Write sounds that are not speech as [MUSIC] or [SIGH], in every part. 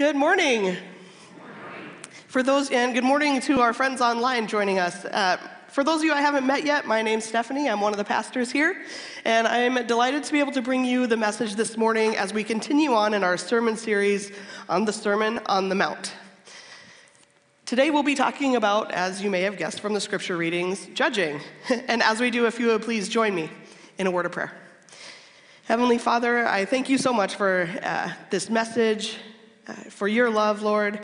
Good morning. For those, and good morning to our friends online joining us. Uh, for those of you I haven't met yet, my name's Stephanie. I'm one of the pastors here, and I'm delighted to be able to bring you the message this morning as we continue on in our sermon series on the Sermon on the Mount. Today we'll be talking about, as you may have guessed from the scripture readings, judging. [LAUGHS] And as we do, if you would please join me in a word of prayer. Heavenly Father, I thank you so much for uh, this message, uh, for your love, Lord,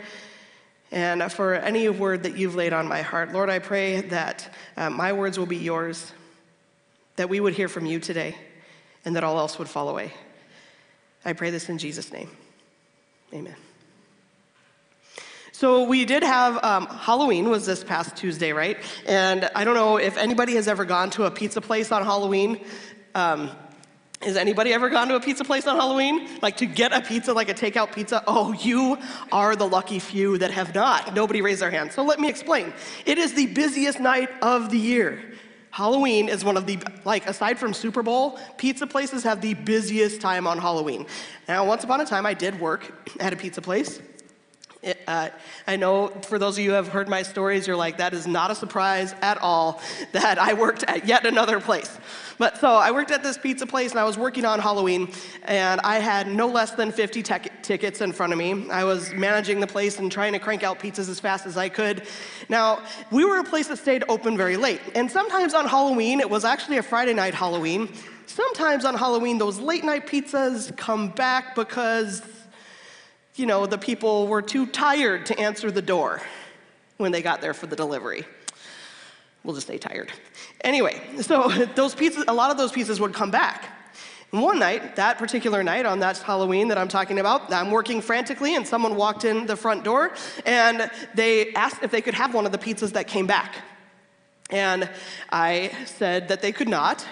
and for any word that you've laid on my heart. Lord, I pray that uh, my words will be yours, that we would hear from you today, and that all else would fall away. I pray this in Jesus' name. Amen. So we did have um, Halloween was this past Tuesday, right? And I don't know if anybody has ever gone to a pizza place on Halloween. Um, has anybody ever gone to a pizza place on Halloween? Like to get a pizza, like a takeout pizza? Oh, you are the lucky few that have not. Nobody raised their hand. So let me explain. It is the busiest night of the year. Halloween is one of the, like, aside from Super Bowl, pizza places have the busiest time on Halloween. Now, once upon a time, I did work at a pizza place. Uh, I know for those of you who have heard my stories, you're like, that is not a surprise at all that I worked at yet another place. But so I worked at this pizza place and I was working on Halloween, and I had no less than 50 tickets in front of me. I was managing the place and trying to crank out pizzas as fast as I could. Now, we were a place that stayed open very late, and sometimes on Halloween, it was actually a Friday night Halloween. Sometimes on Halloween, those late night pizzas come back because you know, the people were too tired to answer the door when they got there for the delivery. We'll just say tired. Anyway, so [LAUGHS] those pizzas, a lot of those pieces would come back. And one night, that particular night on that Halloween that I'm talking about, I'm working frantically and someone walked in the front door and they asked if they could have one of the pizzas that came back. And I said that they could not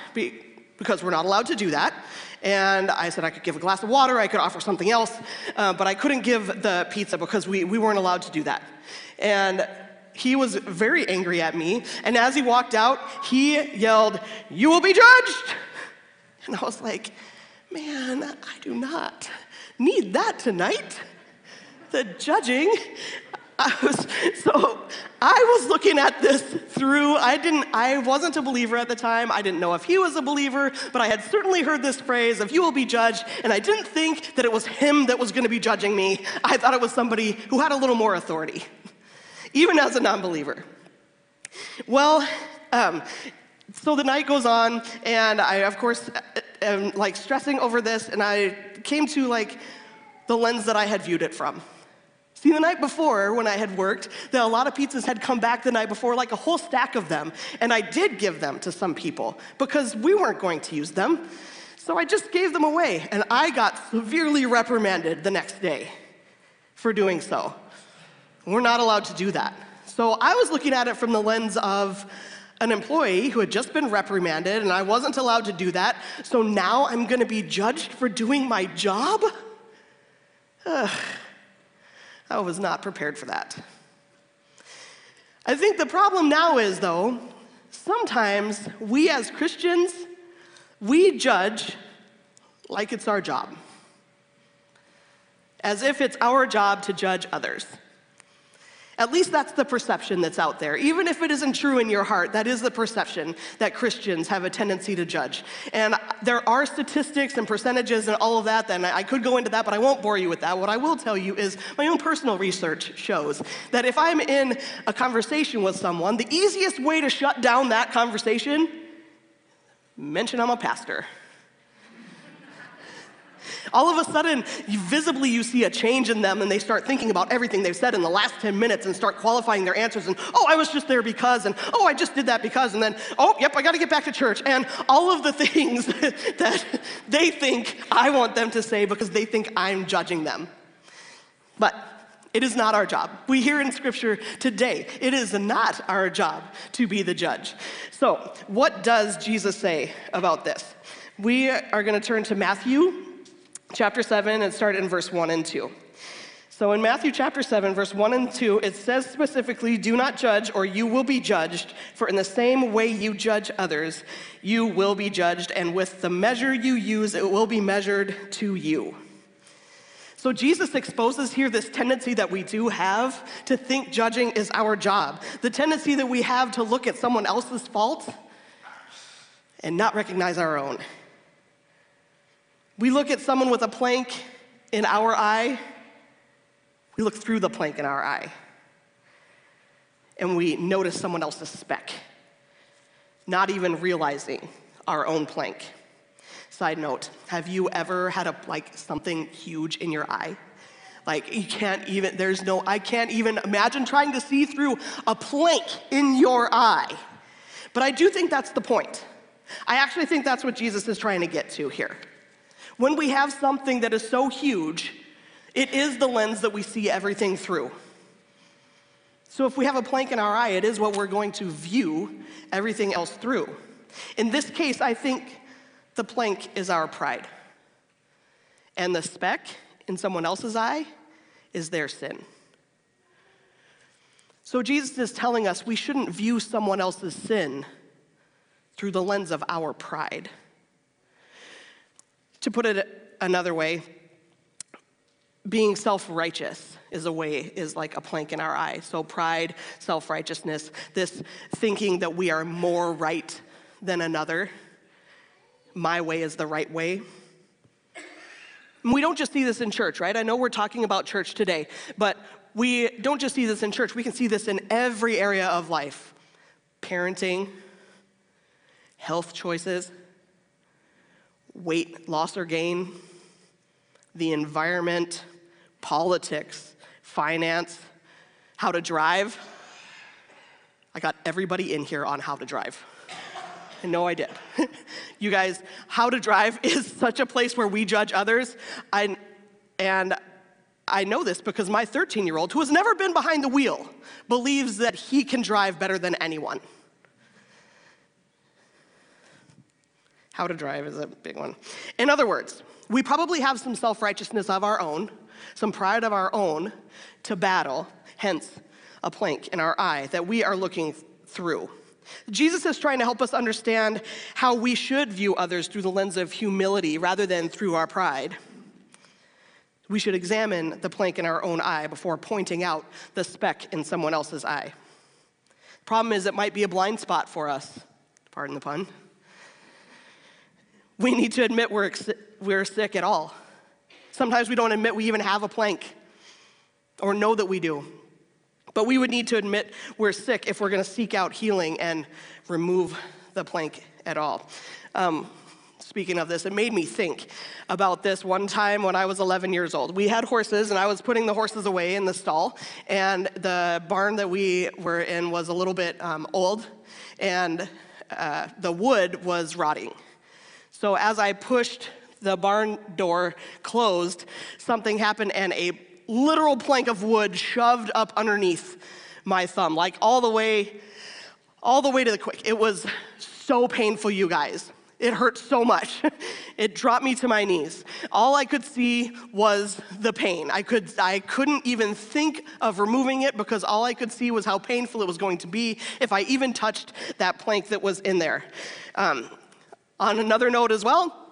because we're not allowed to do that. And I said I could give a glass of water, I could offer something else, uh, but I couldn't give the pizza because we, we weren't allowed to do that. And he was very angry at me. And as he walked out, he yelled, You will be judged. And I was like, Man, I do not need that tonight. The judging. [LAUGHS] I was, so I was looking at this through, I didn't, I wasn't a believer at the time. I didn't know if he was a believer, but I had certainly heard this phrase of you will be judged, and I didn't think that it was him that was gonna be judging me. I thought it was somebody who had a little more authority, [LAUGHS] even as a non-believer. Well, um, so the night goes on, and I, of course, am like stressing over this, and I came to like the lens that I had viewed it from. See, the night before, when I had worked, that a lot of pizzas had come back the night before, like a whole stack of them. And I did give them to some people because we weren't going to use them. So I just gave them away. And I got severely reprimanded the next day for doing so. We're not allowed to do that. So I was looking at it from the lens of an employee who had just been reprimanded, and I wasn't allowed to do that. So now I'm gonna be judged for doing my job? Ugh. I was not prepared for that. I think the problem now is, though, sometimes we as Christians, we judge like it's our job, as if it's our job to judge others. At least that's the perception that's out there. Even if it isn't true in your heart, that is the perception that Christians have a tendency to judge. And there are statistics and percentages and all of that, and I could go into that, but I won't bore you with that. What I will tell you is my own personal research shows that if I'm in a conversation with someone, the easiest way to shut down that conversation, mention I'm a pastor all of a sudden, visibly you see a change in them and they start thinking about everything they've said in the last 10 minutes and start qualifying their answers and, oh, I was just there because, and oh, I just did that because, and then, oh, yep, I gotta get back to church. And all of the [LAUGHS] things [LAUGHS] that they think I want them to say because they think I'm judging them. But it is not our job. We hear in scripture today, it is not our job to be the judge. So, what does Jesus say about this? We are going to turn to Matthew chapter 7 and start in verse 1 and 2. So in Matthew chapter 7, verse 1 and 2, it says specifically, Do not judge, or you will be judged. For in the same way you judge others, you will be judged, and with the measure you use, it will be measured to you. So Jesus exposes here this tendency that we do have to think judging is our job, the tendency that we have to look at someone else's fault and not recognize our own. We look at someone with a plank in our eye, we look through the plank in our eye, and we notice someone else's speck, not even realizing our own plank. Side note, have you ever had a like something huge in your eye? Like you can't even there's no I can't even imagine trying to see through a plank in your eye. But I do think that's the point. I actually think that's what Jesus is trying to get to here. When we have something that is so huge, it is the lens that we see everything through. So if we have a plank in our eye, it is what we're going to view everything else through. In this case, I think the plank is our pride. And the speck in someone else's eye is their sin. So Jesus is telling us we shouldn't view someone else's sin through the lens of our pride. To put it another way, being self-righteous is a way is like a plank in our eye. So pride self-righteousness this thinking that we are more right than another my way is the right way. We don't just see this in church right? I know we're talking about church today but we don't just see this in church. We can see this in every area of life. Parenting health choices weight loss or gain the environment politics, finance, how to drive. I got everybody in here on how to drive. I know I did. you guys, how to drive [LAUGHS] is such a place where we judge others. I, and I know this because my 13 year old, who has never been behind the wheel, believes that he can drive better than anyone. How to drive is a big one. In other words, we probably have some self righteousness of our own some pride of our own to battle, hence a plank in our eye that we are looking through. Jesus is trying to help us understand how we should view others through the lens of humility rather than through our pride. We should examine the plank in our own eye before pointing out the speck in someone else's eye. The problem is, it might be a blind spot for us. Pardon the pun. We need to admit we're, we're sick at all. Sometimes we don't admit we even have a plank or know that we do. But we would need to admit we're sick if we're going to seek out healing and remove the plank at all. Um, speaking of this, it made me think about this one time when I was 11 years old. We had horses, and I was putting the horses away in the stall, and the barn that we were in was a little bit um, old, and uh, the wood was rotting. So as I pushed the barn door closed, something happened and a literal plank of wood shoved up underneath my thumb, like all the way, all the way to the quick. It was so painful, you guys. It hurt so much. [LAUGHS] It dropped me to my knees. All I could see was the pain. I, could, I couldn't even think of removing it because all I could see was how painful it was going to be if I even touched that plank that was in there. Um, on another note as well,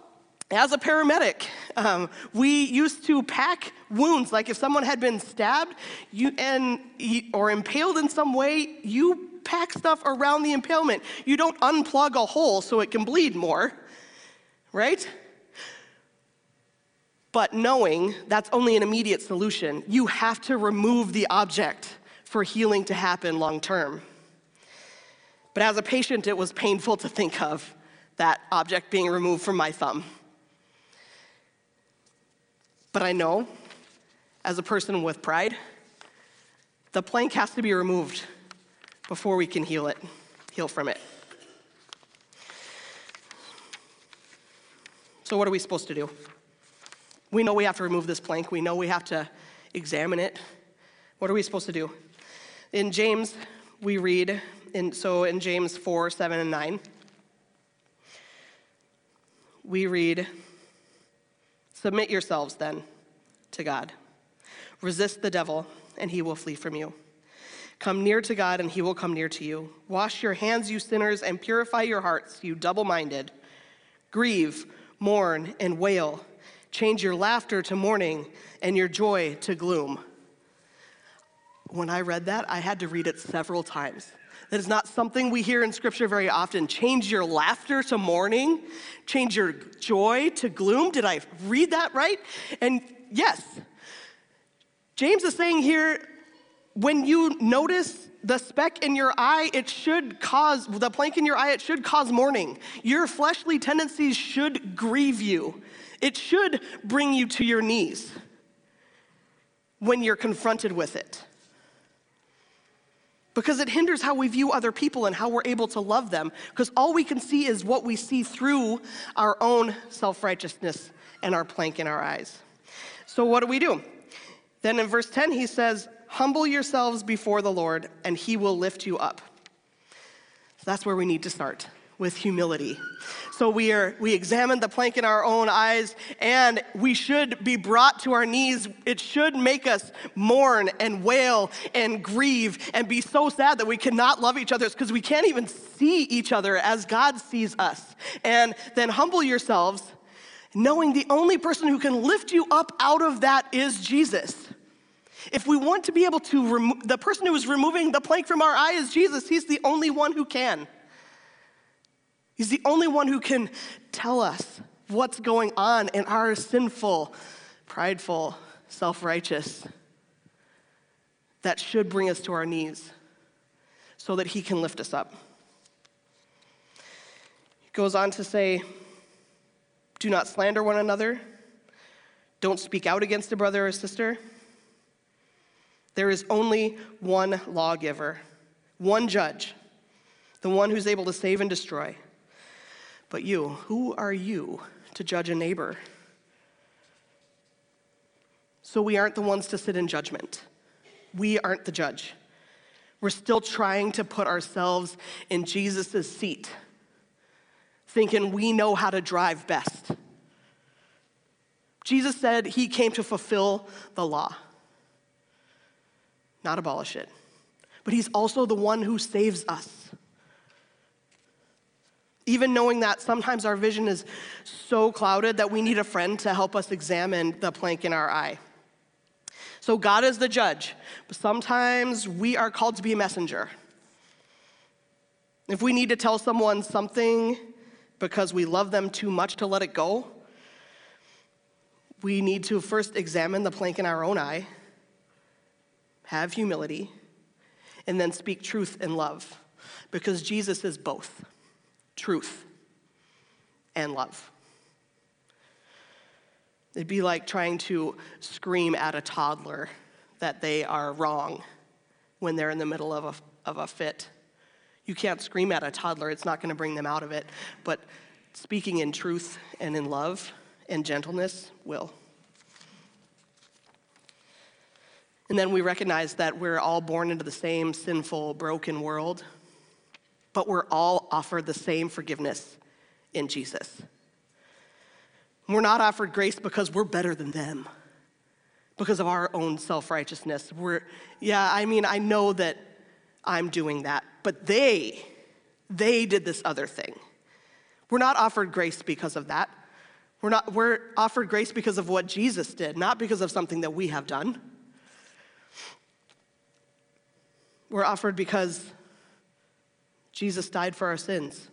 as a paramedic, um, we used to pack wounds. Like if someone had been stabbed you, and, or impaled in some way, you pack stuff around the impalement. You don't unplug a hole so it can bleed more, right? But knowing that's only an immediate solution, you have to remove the object for healing to happen long term. But as a patient, it was painful to think of that object being removed from my thumb. But I know, as a person with pride, the plank has to be removed before we can heal it, heal from it. So, what are we supposed to do? We know we have to remove this plank. We know we have to examine it. What are we supposed to do? In James, we read, in, so in James 4 7 and 9, we read, Submit yourselves then to God. Resist the devil, and he will flee from you. Come near to God, and he will come near to you. Wash your hands, you sinners, and purify your hearts, you double minded. Grieve, mourn, and wail. change your laughter to mourning, and your joy to gloom. When I read that, I had to read it several times. That is not something we hear in scripture very often. Change your laughter to mourning, change your joy to gloom. Did I read that right? And yes, James is saying here when you notice the speck in your eye, it should cause, the plank in your eye, it should cause mourning. Your fleshly tendencies should grieve you. It should bring you to your knees when you're confronted with it. Because it hinders how we view other people and how we're able to love them. Because all we can see is what we see through our own self righteousness and our plank in our eyes. So, what do we do? Then in verse 10, he says, Humble yourselves before the Lord, and he will lift you up. So that's where we need to start with humility. So we are we examine the plank in our own eyes and we should be brought to our knees. It should make us mourn and wail and grieve and be so sad that we cannot love each other because we can't even see each other as God sees us. And then humble yourselves knowing the only person who can lift you up out of that is Jesus. If we want to be able to the person who is removing the plank from our eye is Jesus. He's the only one who can. He's the only one who can tell us what's going on in our sinful, prideful, self righteous that should bring us to our knees so that he can lift us up. He goes on to say, Do not slander one another. Don't speak out against a brother or sister. There is only one lawgiver, one judge, the one who's able to save and destroy. But you, who are you to judge a neighbor? So we aren't the ones to sit in judgment. We aren't the judge. We're still trying to put ourselves in Jesus' seat, thinking we know how to drive best. Jesus said he came to fulfill the law not abolish it. But He's also the one who saves us. Even knowing that sometimes our vision is so clouded that we need a friend to help us examine the plank in our eye. So God is the judge, but sometimes we are called to be a messenger. If we need to tell someone something because we love them too much to let it go, we need to first examine the plank in our own eye have humility, and then speak truth in love. Because Jesus is both truth and love. It'd be like trying to scream at a toddler that they are wrong when they're in the middle of a, of a fit. You can't scream at a toddler, it's not going to bring them out of it. But speaking in truth and in love and gentleness will. And then we recognize that we're all born into the same sinful, broken world, but we're all offered the same forgiveness in Jesus. We're not offered grace because we're better than them, because of our own self righteousness. We're, yeah, I mean, I know that I'm doing that, but they, they did this other thing. We're not offered grace because of that. We're, not, we're offered grace because of what Jesus did, not because of something that we have done. We're offered because Jesus died for our sins,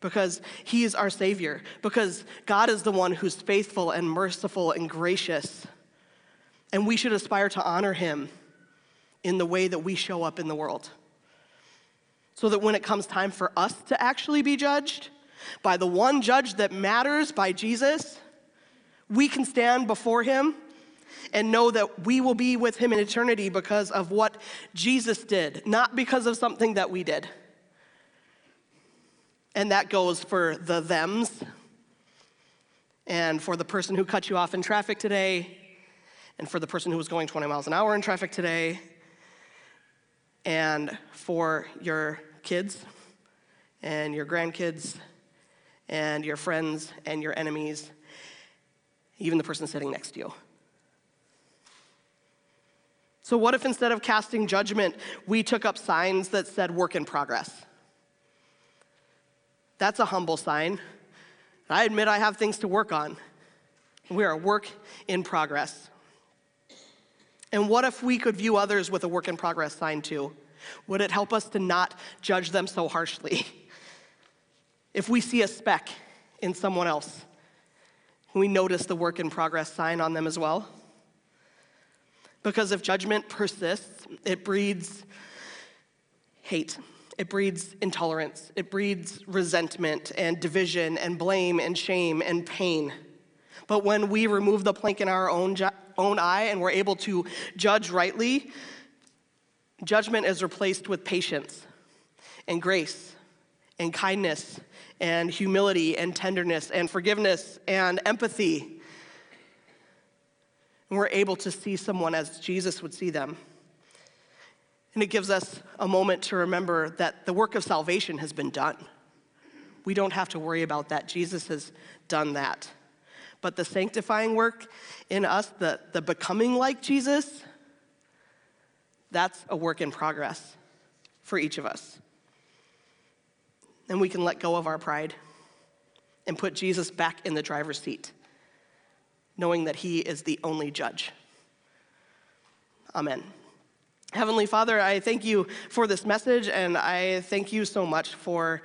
because he is our Savior, because God is the one who's faithful and merciful and gracious. And we should aspire to honor him in the way that we show up in the world. So that when it comes time for us to actually be judged by the one judge that matters, by Jesus, we can stand before him and know that we will be with him in eternity because of what Jesus did, not because of something that we did. And that goes for the thems and for the person who cut you off in traffic today and for the person who was going 20 miles an hour in traffic today and for your kids and your grandkids and your friends and your enemies, even the person sitting next to you. So, what if instead of casting judgment, we took up signs that said work in progress? That's a humble sign. I admit I have things to work on. We are a work in progress. And what if we could view others with a work in progress sign too? Would it help us to not judge them so harshly? [LAUGHS] If we see a speck in someone else, we notice the work in progress sign on them as well? Because if judgment persists, it breeds hate. It breeds intolerance. It breeds resentment and division and blame and shame and pain. But when we remove the plank in our own, ju- own eye and we're able to judge rightly, judgment is replaced with patience and grace and kindness and humility and tenderness and forgiveness and empathy. And we're able to see someone as Jesus would see them. And it gives us a moment to remember that the work of salvation has been done. We don't have to worry about that. Jesus has done that. But the sanctifying work in us, the, the becoming like Jesus, that's a work in progress for each of us. And we can let go of our pride and put Jesus back in the driver's seat, knowing that he is the only judge. Amen. Heavenly Father, I thank you for this message, and I thank you so much for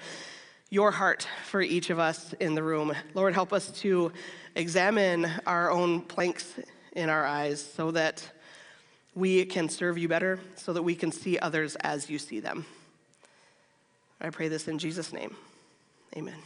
your heart for each of us in the room. Lord, help us to examine our own planks in our eyes so that we can serve you better, so that we can see others as you see them. I pray this in Jesus' name. Amen.